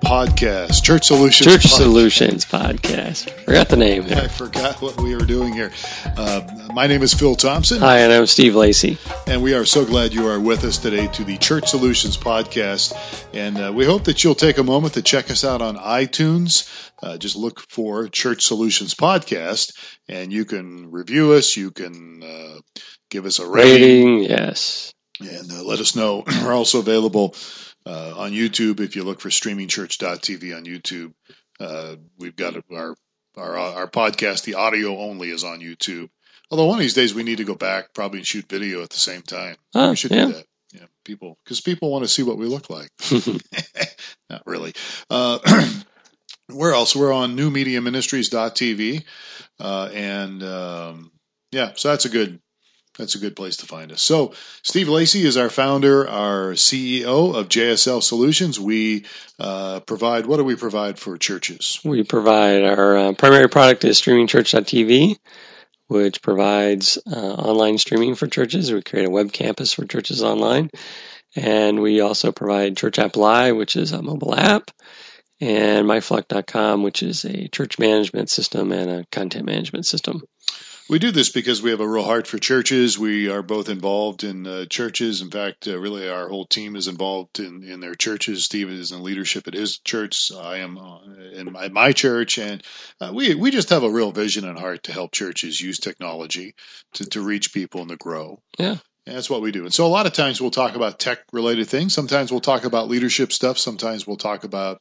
Podcast, Church Solutions. Church Podcast. Solutions Podcast. Forgot the name. I forgot what we were doing here. Uh, my name is Phil Thompson, Hi, and I'm Steve Lacey. and we are so glad you are with us today to the Church Solutions Podcast. And uh, we hope that you'll take a moment to check us out on iTunes. Uh, just look for Church Solutions Podcast, and you can review us. You can uh, give us a rating. Rating, yes. and uh, let us know. We're also available uh, on YouTube if you look for streamingchurch.tv on YouTube. Uh, we've got our, our our podcast, the audio only, is on YouTube. Although one of these days we need to go back probably and shoot video at the same time. Oh, we should yeah. do that. Yeah, people because people want to see what we look like. Not really. Uh, where else? We're on newmediaministries.tv, uh, and um, yeah, so that's a good that's a good place to find us. So, Steve Lacey is our founder, our CEO of JSL Solutions. We uh, provide what do we provide for churches? We provide our uh, primary product is streamingchurch.tv, which provides uh, online streaming for churches. We create a web campus for churches online. And we also provide Church App Live, which is a mobile app, and myflock.com, which is a church management system and a content management system. We do this because we have a real heart for churches. We are both involved in uh, churches. In fact, uh, really, our whole team is involved in, in their churches. Steve is in leadership at his church. I am uh, in my, my church, and uh, we we just have a real vision and heart to help churches use technology to, to reach people and to grow. Yeah. And that's what we do. And so, a lot of times, we'll talk about tech related things. Sometimes we'll talk about leadership stuff. Sometimes we'll talk about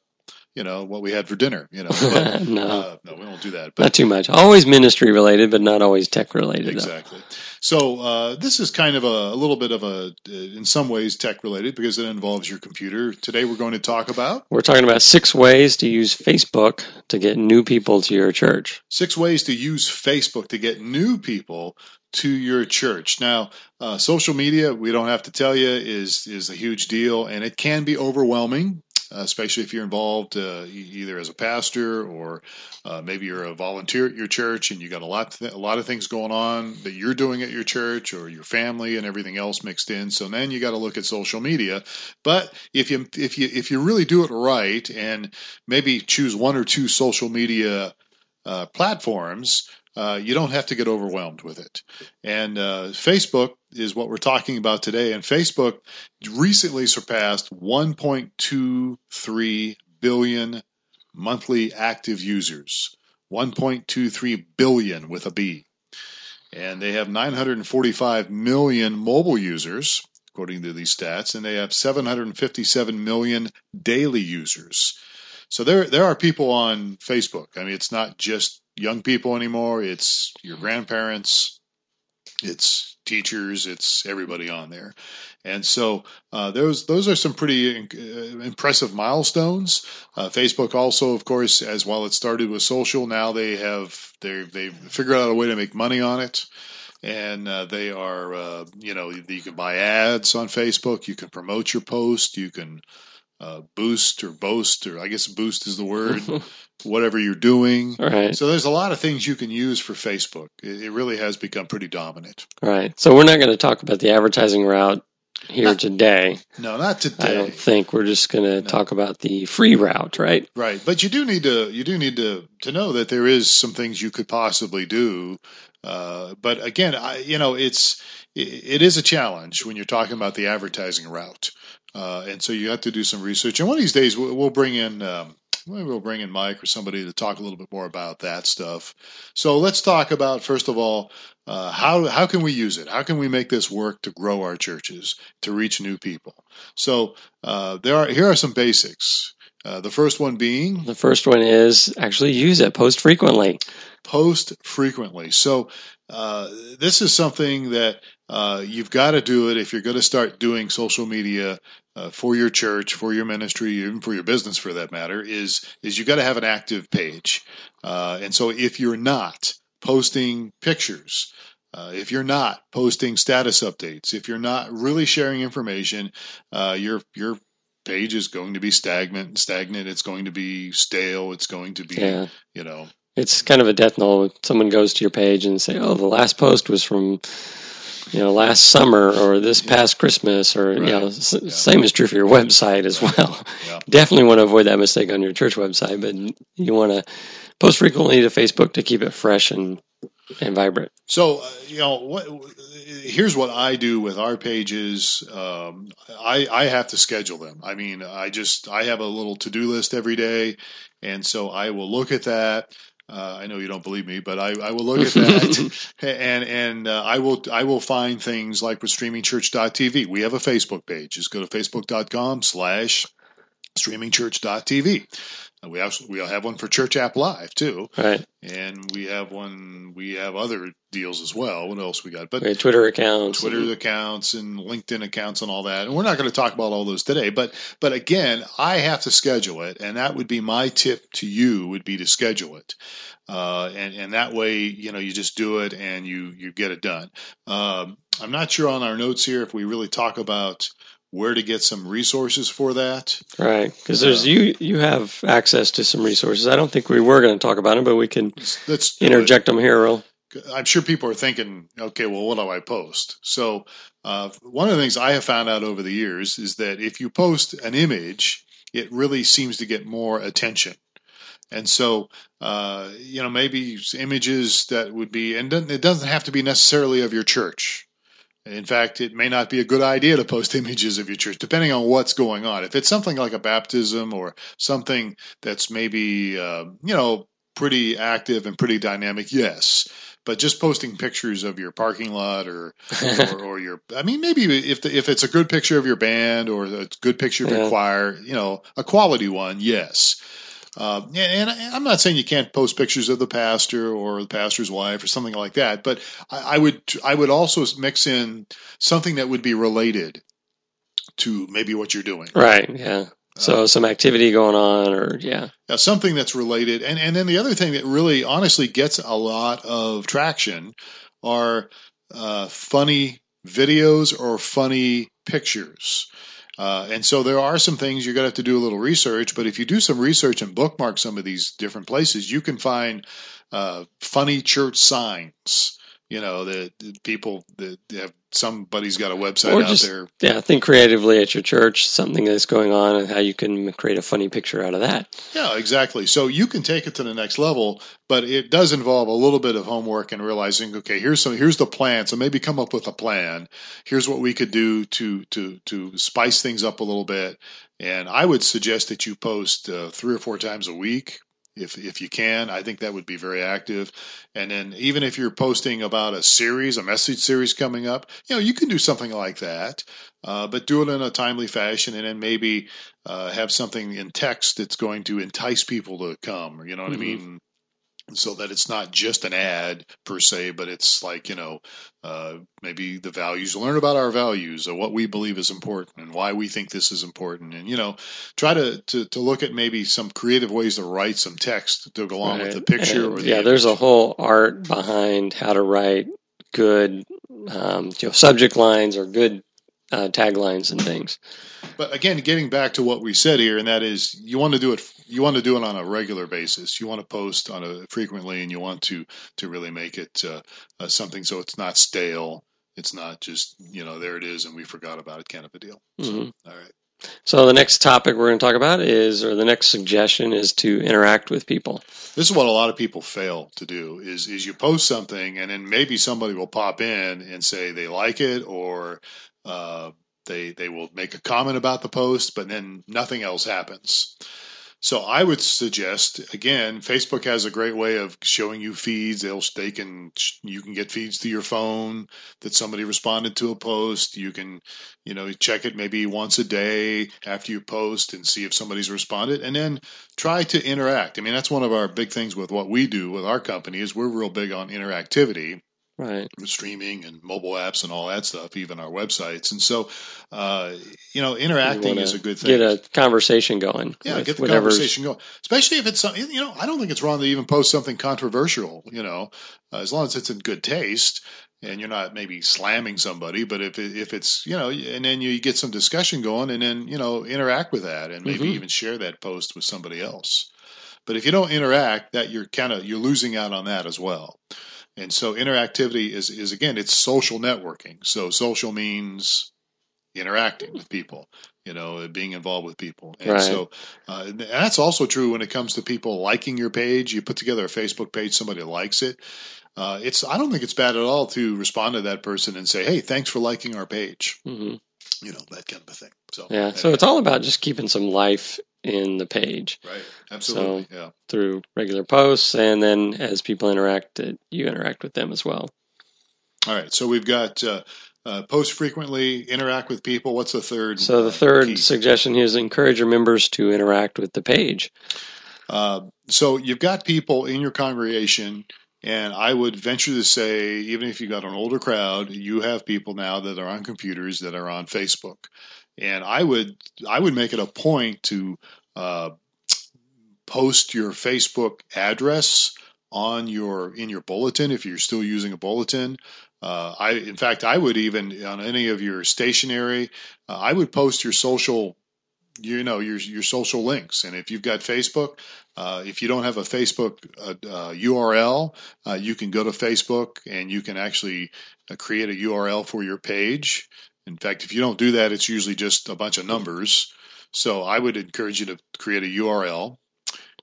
you know what we had for dinner. You know, but, no, uh, no, we won't do that. But not too much. Always ministry related, but not always tech related. though. Exactly. So uh, this is kind of a, a little bit of a, in some ways, tech related because it involves your computer. Today we're going to talk about We're talking about six ways to use Facebook to get new people to your church. six ways to use Facebook to get new people to your church. Now, uh, social media, we don't have to tell you, is is a huge deal, and it can be overwhelming. Uh, especially if you're involved uh, either as a pastor or uh, maybe you're a volunteer at your church and you got a lot th- a lot of things going on that you're doing at your church or your family and everything else mixed in. So then you got to look at social media. But if you if you if you really do it right and maybe choose one or two social media uh, platforms, uh, you don't have to get overwhelmed with it. And uh, Facebook is what we're talking about today. And Facebook recently surpassed 1.23 billion monthly active users. 1.23 billion with a B. And they have 945 million mobile users, according to these stats, and they have 757 million daily users. So there, there are people on Facebook. I mean, it's not just young people anymore. It's your grandparents, it's teachers, it's everybody on there. And so uh, those those are some pretty uh, impressive milestones. Uh, Facebook also, of course, as while it started with social, now they have they they figured out a way to make money on it. And uh, they are, uh, you know, you can buy ads on Facebook. You can promote your post. You can uh, boost or boast, or I guess boost is the word, whatever you're doing. Right. So there's a lot of things you can use for Facebook. It, it really has become pretty dominant. Right. So we're not going to talk about the advertising route here No. today. No, not today. I don't think we're just going to talk about the free route, right? Right, but you do need to you do need to to know that there is some things you could possibly do. Uh, but again, I, you know, it's it, it is a challenge when you're talking about the advertising route, uh, and so you have to do some research. And one of these days, we'll, we'll bring in. Um, Maybe we'll bring in Mike or somebody to talk a little bit more about that stuff. So let's talk about first of all uh, how how can we use it? How can we make this work to grow our churches to reach new people? So uh, there are here are some basics. Uh, the first one being The first one is actually use it, post frequently. post frequently. So uh, this is something that uh, you've got to do it if you're going to start doing social media uh, for your church, for your ministry, even for your business, for that matter. Is is you've got to have an active page, uh, and so if you're not, posting pictures, uh, if you're not posting status updates, if you're not really sharing information, uh, your your page is going to be stagnant. Stagnant. It's going to be stale. It's going to be, Yeah. you know, It's kind of a death knell. Someone goes to your page and say, "Oh, the last post was from, you know, last summer or this past Christmas," or you know, s- Yeah. same is true for your website as well. yeah. Definitely want to avoid that mistake on your church website, but you want to post frequently to Facebook to keep it fresh and and vibrant. So, uh, you know, what, here's what I do with our pages. Um, I, I have to schedule them. I mean, I just, I have a little to do list every day. And so I will look at that. Uh, I know you don't believe me, but I, I will look at that and, and, uh, I will, I will find things like with streamingchurch.tv. We have a Facebook page. Just go to facebook.com slash streamingchurch.tv. We also, we have one for Church App Live too. Right. and we have one we have other deals as well. What else we got? But We Twitter accounts. twitter accounts and linkedin accounts and all that. And we're not going to talk about all those today but but again i have to schedule it and that would be my tip to you would be to schedule it. Uh, and and that way you know you just do it and you you get it done. Um, i'm not sure on our notes here if we really talk about where to get some resources for that Right, because there's you you have access to some resources. I don't think we were going to talk about them, but we can let's, let's interject them here. Real. I'm sure people are thinking, okay, well, what do I post? So, uh, one of the things I have found out over the years is that if you post an image, it really seems to get more attention. And so, uh, you know, maybe images that would be, and it doesn't have to be necessarily of your church. In fact, it may not be a good idea to post images of your church, depending on what's going on. If it's something like a baptism or something that's maybe, uh, you know, pretty active and pretty dynamic, yes. But just posting pictures of your parking lot or, or, or your, I mean, maybe if the, if it's a good picture of your band or a good picture of your choir, you know, a quality one, yes. Uh, and, and I'm not saying you can't post pictures of the pastor or the pastor's wife or something like that, but I, I would I would also mix in something that would be related to maybe what you're doing. Right. Yeah. So some activity going on, or yeah. Now, something that's related, and and then the other thing that really honestly gets a lot of traction are uh, funny videos or funny pictures. Uh, and so there are some things you're going to have to do a little research, but if you do some research and bookmark some of these different places, you can find uh, funny church signs. You know that that people that have somebody's got a website Or out just- there. Yeah, think creatively at your church, something that's going on, and how you can create a funny picture out of that. Yeah, exactly. So you can take it to the next level, but it does involve a little bit of homework and realizing, okay, here's some, here's the plan. So maybe come up with a plan. Here's what we could do to to to spice things up a little bit. And I would suggest that you post uh, three or four times a week. If, if you can, I think that would be very active. And then even if you're posting about a series, a message series coming up, you know, you can do something like that, uh, but do it in a timely fashion and then maybe uh, have something in text that's going to entice people to come. You know what Mhm. I mean? So that it's not just an ad per se, but it's like, you know, uh, maybe the values, learn about our values or what we believe is important and why we think this is important. And, you know, try to, to, to look at maybe some creative ways to write some text to go along with the picture. And, or the yeah, there's a whole art behind how to write good, um, you know, subject lines or good uh, taglines and things. But again, getting back to what we said here, and that is, you want to do it. You want to do it on a regular basis. You want to post on a frequently, and you want to to really make it uh, uh, something so it's not stale. It's not just you know there it is and we forgot about it kind of a deal. Mhm. All right. So the next topic we're going to talk about is, or the next suggestion is to interact with people. This is what a lot of people fail to do is is you post something and then maybe somebody will pop in and say they like it or uh, they they will make a comment about the post, but then nothing else happens. So I would suggest again, Facebook has a great way of showing you feeds. They'll they can you can get feeds to your phone that somebody responded to a post. You can you know check it maybe once a day after you post and see if somebody's responded, and then try to interact. I mean that's one of our big things with what we do with our company is we're real big on interactivity. Right. streaming and mobile apps and all that stuff, even our websites. And so, uh, you know, interacting wanna is a good thing. Get a conversation going. Yeah, get the conversation going. Especially if it's something, you know, I don't think it's wrong to even post something controversial, you know, uh, as long as it's in good taste and you're not maybe slamming somebody, but if it, if it's, you know, and then you get some discussion going and then, you know, interact with that and maybe Mhm. even share that post with somebody else. But if you don't interact, that you're kind of you're losing out on that as well. And so interactivity is is again, it's social networking. So social means interacting with people, you know, being involved with people. And Right. so uh, that's also true when it comes to people liking your page. You put together a Facebook page, somebody likes it. Uh, it's I don't think it's bad at all to respond to that person and say, "Hey, thanks for liking our page." Mhm. You know that kind of a thing. So Yeah. So it's all about just keeping some life in the page right, absolutely, yeah. through regular posts, and then as people interact, you interact with them as well. All right, so we've got uh, uh, post frequently, interact with people. What's the third? So the uh, third key? suggestion here is encourage your members to interact with the page. Uh, so you've got people in your congregation, and I would venture to say, even if you've got an older crowd, you have people now that are on computers that are on Facebook, and I would I would make it a point to uh, post your Facebook address on your in your bulletin if you're still using a bulletin. Uh, I, in fact, I would even on any of your stationery, uh, I would post your social, you know, your your social links. And if you've got Facebook, uh, if you don't have a Facebook uh, uh, URL, uh, you can go to Facebook and you can actually uh, create a URL for your page. In fact, if you don't do that, it's usually just a bunch of numbers. So I would encourage you to create a URL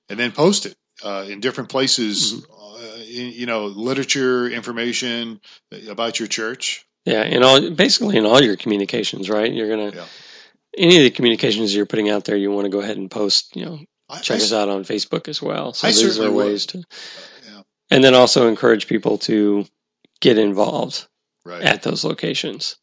and then post it uh, in different places. Uh, in, you know, literature, information about your church. Yeah, in all basically in all your communications, right? You're gonna Yeah. any of the communications you're putting out there, you want to go ahead and post. You know, I, check I- us out on Facebook as well. So I these are would. ways to, yeah, and then also encourage people to get involved right. at those locations.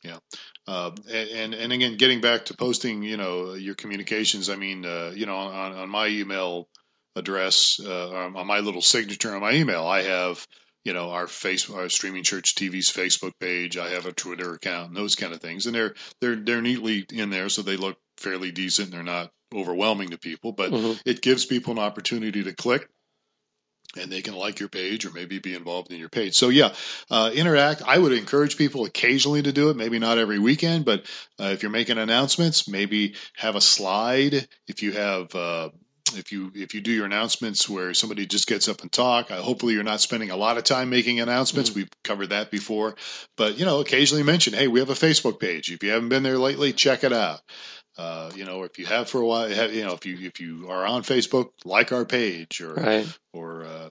Uh, and and again, getting back to posting, you know, your communications. I mean, uh, you know, on, on my email address, uh, on my little signature on my email, I have, you know, our face, our streaming church TV's Facebook page. I have a Twitter account, and those kind of things, and they're they're they're neatly in there, so they look fairly decent. They're not overwhelming to people, but Mhm. it gives people an opportunity to click and they can like your page or maybe be involved in your page. So yeah, uh, interact. I would encourage people occasionally to do it. Maybe not every weekend, but uh, if you're making announcements, maybe have a slide. If you have, uh, if you if you do your announcements where somebody just gets up and talk, uh, hopefully you're not spending a lot of time making announcements. We've covered that before, but you know, occasionally mention, hey, we have a Facebook page. If you haven't been there lately, check it out. Uh, you know, if you have for a while, you know, if you if you are on Facebook, like our page or Right. or uh,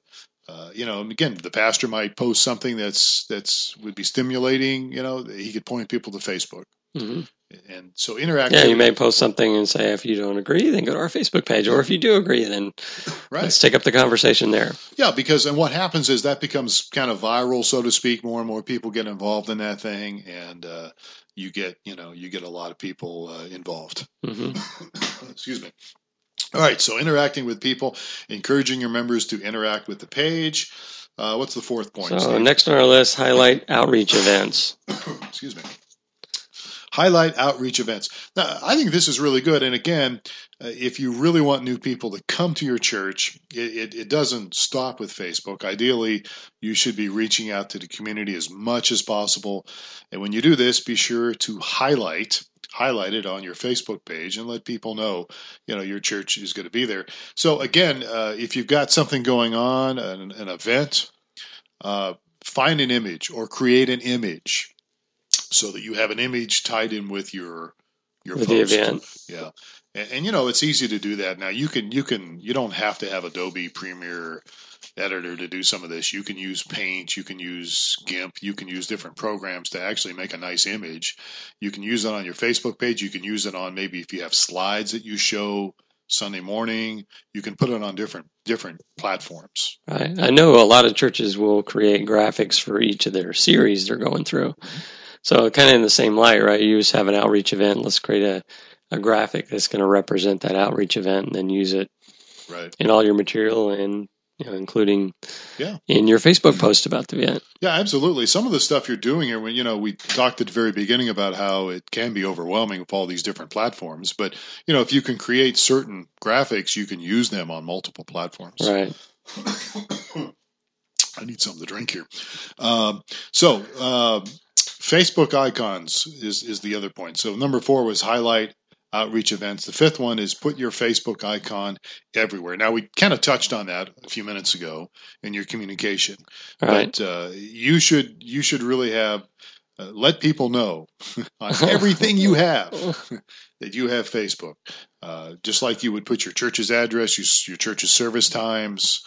uh, you know, and again, the pastor might post something that's that's would be stimulating. You know, he could point people to Facebook, hmm and so interactivity. Yeah, you may post something and say if you don't agree, then go to our Facebook page, or if you do agree, then right? let's take up the conversation there. Yeah, because and what happens is that becomes kind of viral, so to speak. More and more people get involved in that thing, and uh, you get you know you get a lot of people uh, involved. hmm Excuse me. All right, so interacting with people, encouraging your members to interact with the page. Uh, what's the fourth point? So Steve? next on our list, highlight outreach events. excuse me highlight outreach events. Now i think this is really good. And again uh, if you really want new people to come to your church it, it, it doesn't stop with facebook. Ideally you should be reaching out to the community as much as possible. And when you do this be sure to highlight highlight it on your facebook page and let people know you know your church is going to be there. So again uh, if you've got something going on an, an event uh, find an image or create an image so that you have an image tied in with your your With the post. event. Yeah, and, and you know it's easy to do that now. You can you can you don't have to have Adobe Premiere Editor to do some of this. You can use Paint, you can use GIMP, you can use different programs to actually make a nice image. You can use it on your Facebook page. You can use it on maybe if you have slides that you show Sunday morning. You can put it on different different platforms. Right. I know a lot of churches will create graphics for each of their series they're going through. So kind of in the same light, right? You just have an outreach event. Let's create a, a graphic that's going to represent that outreach event and then use it Right. in all your material and you know, including Yeah. in your Facebook post about the event. Yeah, absolutely. Some of the stuff you're doing here, when you know, we talked at the very beginning about how it can be overwhelming with all these different platforms. But you know, if you can create certain graphics, you can use them on multiple platforms. Right. I need something to drink here. Um, so, uh, Facebook icons is is the other point. So, number four was highlight outreach events. The fifth one is put your Facebook icon everywhere. Now, we kind of touched on that a few minutes ago in your communication, Right. but uh, you should you should really have uh, let people know on everything you have that you have Facebook. Uh, just like you would put your church's address, your, your church's service times.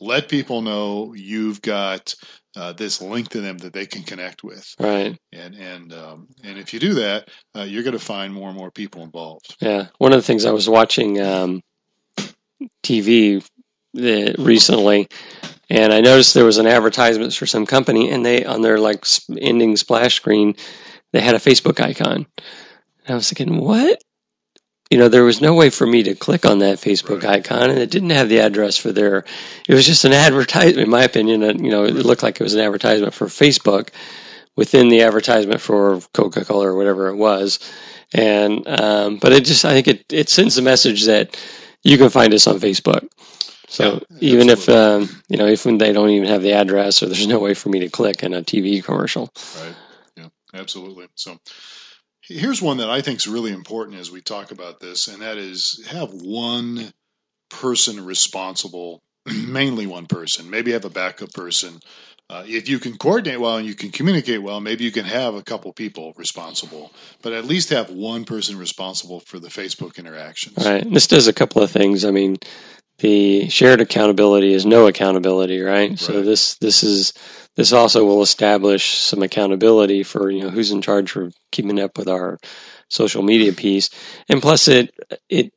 Let people know you've got uh, this link to them that they can connect with, Right. and and um, and if you do that, uh, you're going to find more and more people involved. Yeah. One of the things I was watching um, TV uh, recently, and I noticed there was an advertisement for some company, and they on their like ending splash screen, they had a Facebook icon. And I was thinking, what? You know, there was no way for me to click on that Facebook Right. icon, and it didn't have the address for their. It was just an advertisement, in my opinion. And you know, it looked like it was an advertisement for Facebook within the advertisement for Coca Cola or whatever it was. And um, but it just, I think it it sends a message that you can find us on Facebook. So Yeah, even if um, you know, if they don't even have the address or there's no way for me to click in a TV commercial. Right. Yeah, absolutely. So here's one that I think is really important as we talk about this, and that is have one person responsible, mainly one person. Maybe have a backup person. Uh, if you can coordinate well and you can communicate well, maybe you can have a couple people responsible, but at least have one person responsible for the Facebook interactions. Right. This does a couple of things. I mean, the shared accountability is no accountability, right? So this this is this also will establish some accountability for you know who's in charge for keeping up with our social media piece, and plus it it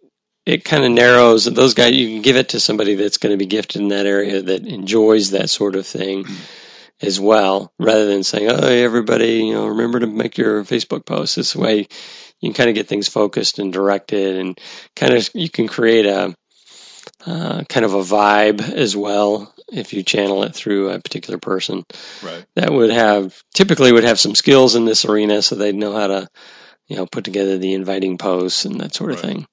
it kind of narrows those guys. You can give it to somebody that's going to be gifted in that area that enjoys that sort of thing as well, rather than saying, "Oh, everybody, you know, remember to make your Facebook post." This way, you can kind of get things focused and directed, and kind of you can create a uh, kind of a vibe as well if you channel it through a particular person Right. that would have typically would have some skills in this arena, so they'd know how to you know put together the inviting posts and that sort of Right. thing.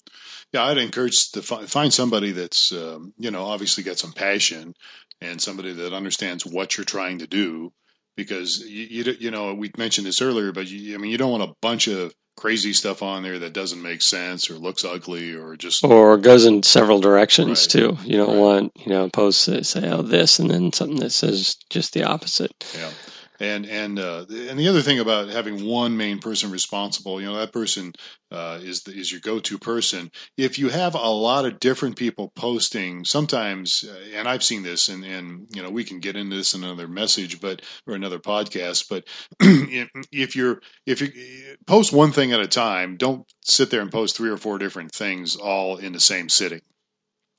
Yeah, I'd encourage to fi- find somebody that's, um, you know, obviously got some passion and somebody that understands what you're trying to do. Because you, you, you know, we mentioned this earlier, but you, I mean, you don't want a bunch of crazy stuff on there that doesn't make sense or looks ugly or just Or goes in several directions Right. too. You don't Right. want you know posts that say oh this and then something that says just the opposite. Yeah, and and uh, and the other thing about having one main person responsible, you know, that person uh, is the, is your go-to person. If you have a lot of different people posting, sometimes, uh, and I've seen this, and and you know, we can get into this in another message, but or another podcast. But if, you're if you post one thing at a time, don't sit there and post three or four different things all in the same sitting.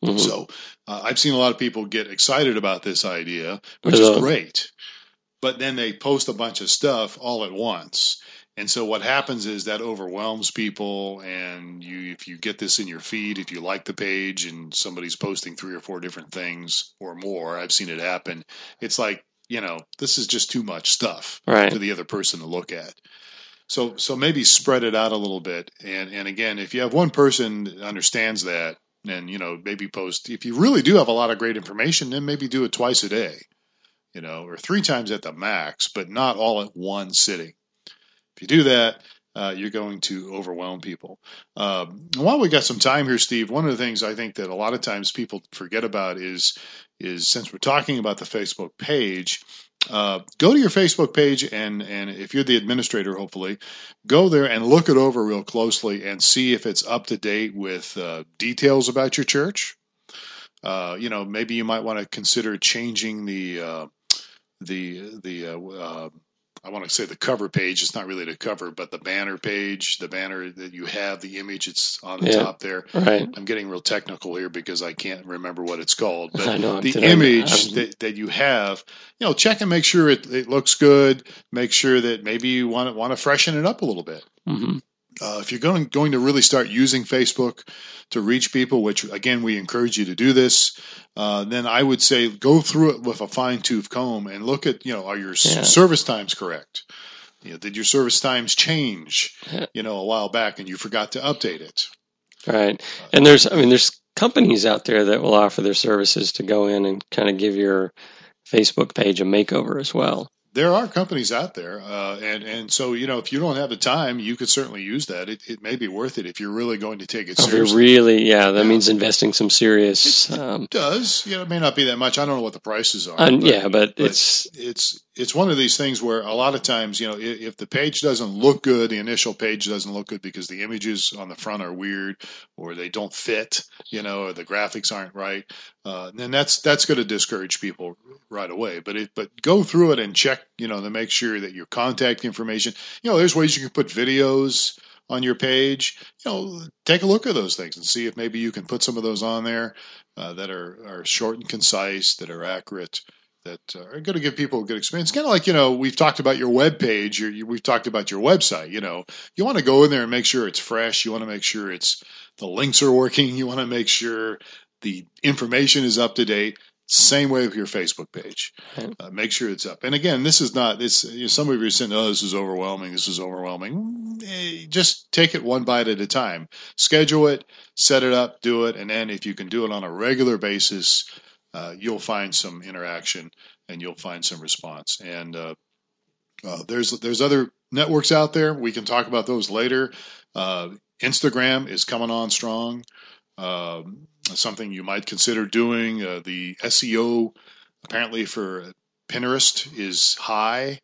Mhm. So uh, I've seen a lot of people get excited about this idea, which is great. But then they post a bunch of stuff all at once. And so what happens is that overwhelms people and you if you get this in your feed, if you like the page and somebody's posting three or four different things or more, I've seen it happen. It's like, you know, this is just too much stuff Right. for the other person to look at. So so maybe spread it out a little bit. And and again, if you have one person that understands that, and you know, maybe post if you really do have a lot of great information, then maybe do it twice a day, you know, or three times at the max, but not all at one sitting. If you do that, uh, you're going to overwhelm people. Um, while we got some time here, Steve, one of the things I think that a lot of times people forget about is is since we're talking about the Facebook page, uh, go to your Facebook page and and if you're the administrator, hopefully, go there and look it over real closely and see if it's up to date with uh, details about your church. Uh, you know, maybe you might want to consider changing the uh, the the uh, uh, I want to say the cover page. It's not really the cover, but the banner page, the banner that you have, the image. It's on the Yeah. top there. Right. I'm getting real technical here because I can't remember what it's called. But know. the image that, that you have, you know, check and make sure it, it looks good. Make sure that maybe you want to want to freshen it up a little bit. Mhm. Uh, if you're going going to really start using Facebook to reach people, which again we encourage you to do this, uh, then I would say go through it with a fine tooth comb and look at you know are your Yeah. service times correct? You know, did your service times change? You know, a while back and you forgot to update it. Right. And there's, I mean, there's companies out there that will offer their services to go in and kind of give your Facebook page a makeover as well. There are companies out there, uh, and and so you know if you don't have the time, you could certainly use that. It, it may be worth it if you're really going to take it If you're seriously. really, yeah, that Yeah. means investing some serious, um, It does. You know, it may not be that much. I don't know what the prices are. and but- yeah, but but it's, it's it's one of these things where a lot of times you know if, the page doesn't look good the initial page doesn't look good because the images on the front are weird or they don't fit you know or the graphics aren't right uh, then that's that's going to discourage people right away. But it but go through it and check you know to make sure that your contact information you know there's ways you can put videos on your page. You know take a look at those things and see if maybe you can put some of those on there uh, that are, are short and concise that are accurate that uh, are going to give people a good experience. Kind of like you know we've talked about your web page. We've talked about your website. You know you want to go in there and make sure it's fresh. You want to make sure it's the links are working. You want to make sure the information is up to date. Same way with your Facebook page. Right. Uh, make sure it's up. And again, this is not. This you know, some of you are saying, "Oh, this is overwhelming. This is overwhelming." Eh, just take it one bite at a time. Schedule it, set it up, do it, and then if you can do it on a regular basis, uh, you'll find some interaction and you'll find some response. And uh, uh, there's there's other networks out there. We can talk about those later. Uh, Instagram is coming on strong. Um, something you might consider doing. Uh, the SEO apparently for Pinterest is high.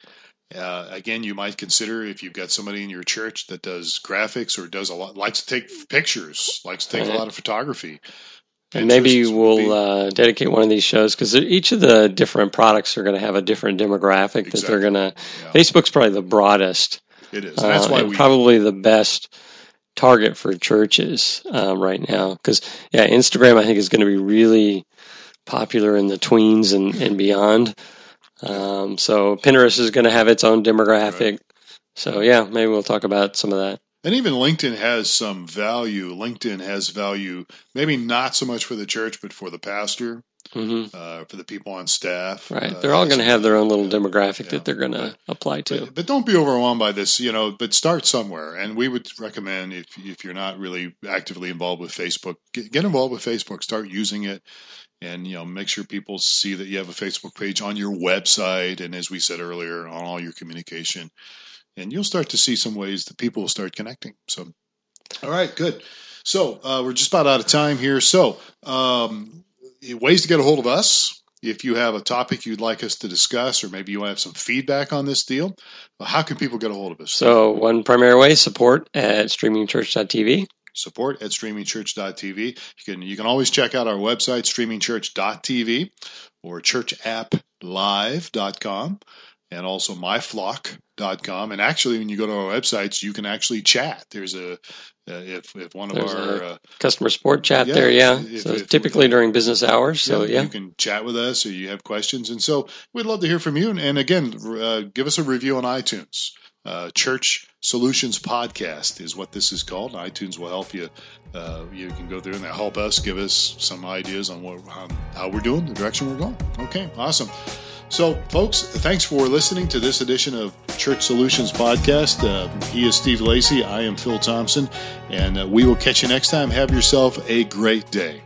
Uh, again, you might consider if you've got somebody in your church that does graphics or does a lot, likes to take pictures, likes to take a lot of photography. And maybe we'll uh, dedicate one of these shows because each of the different products are going to have a different demographic that they're going to. Yeah. Facebook's probably the broadest it is. And that's uh, why we probably the best target for churches um, right now. Because yeah, Instagram I think is going to be really popular in the tweens and, and beyond. Um, so Pinterest is going to have its own demographic. So yeah, maybe we'll talk about some of that. And even LinkedIn has some value. LinkedIn has value, maybe not so much for the church, but for the pastor, hmm uh, for the people on staff. Right, Uh, they're all going to have their own little demographic Yeah. that they're going to apply to. But, but don't be overwhelmed by this, you know. But start somewhere, and we would recommend if if you're not really actively involved with Facebook, get, get involved with Facebook. Start using it, and you know, make sure people see that you have a Facebook page on your website, and as we said earlier, on all your communication, and you'll start to see some ways that people will start connecting. So, all right, good. So uh, we're just about out of time here. So, um, ways to get a hold of us. If you have a topic you'd like us to discuss, or maybe you want to have some feedback on this deal, how can people get a hold of us? So one primary way support at streamingchurch.tv. support at streamingchurch.tv. You can you can always check out our website streamingchurch.tv or churchapplive.com and also myflock.com. And actually, when you go to our websites, you can actually chat. There's a uh, if if one of There's our uh, Customer support chat Yeah, there, yeah. if- so if- typically during business hours. So yeah, yeah, you can chat with us or you have questions. And so we'd love to hear from you. And, and again, uh, give us a review on iTunes. Uh, Church Solutions Podcast is what this is called. iTunes will help you. Uh, you can go there and they'll help us, give us some ideas on what on how we're doing, the direction we're going. Okay, awesome. So, folks, thanks for listening to this edition of Church Solutions Podcast. Uh, he is Steve Lacey. I am Phil Thompson. And uh, we will catch you next time. Have yourself a great day.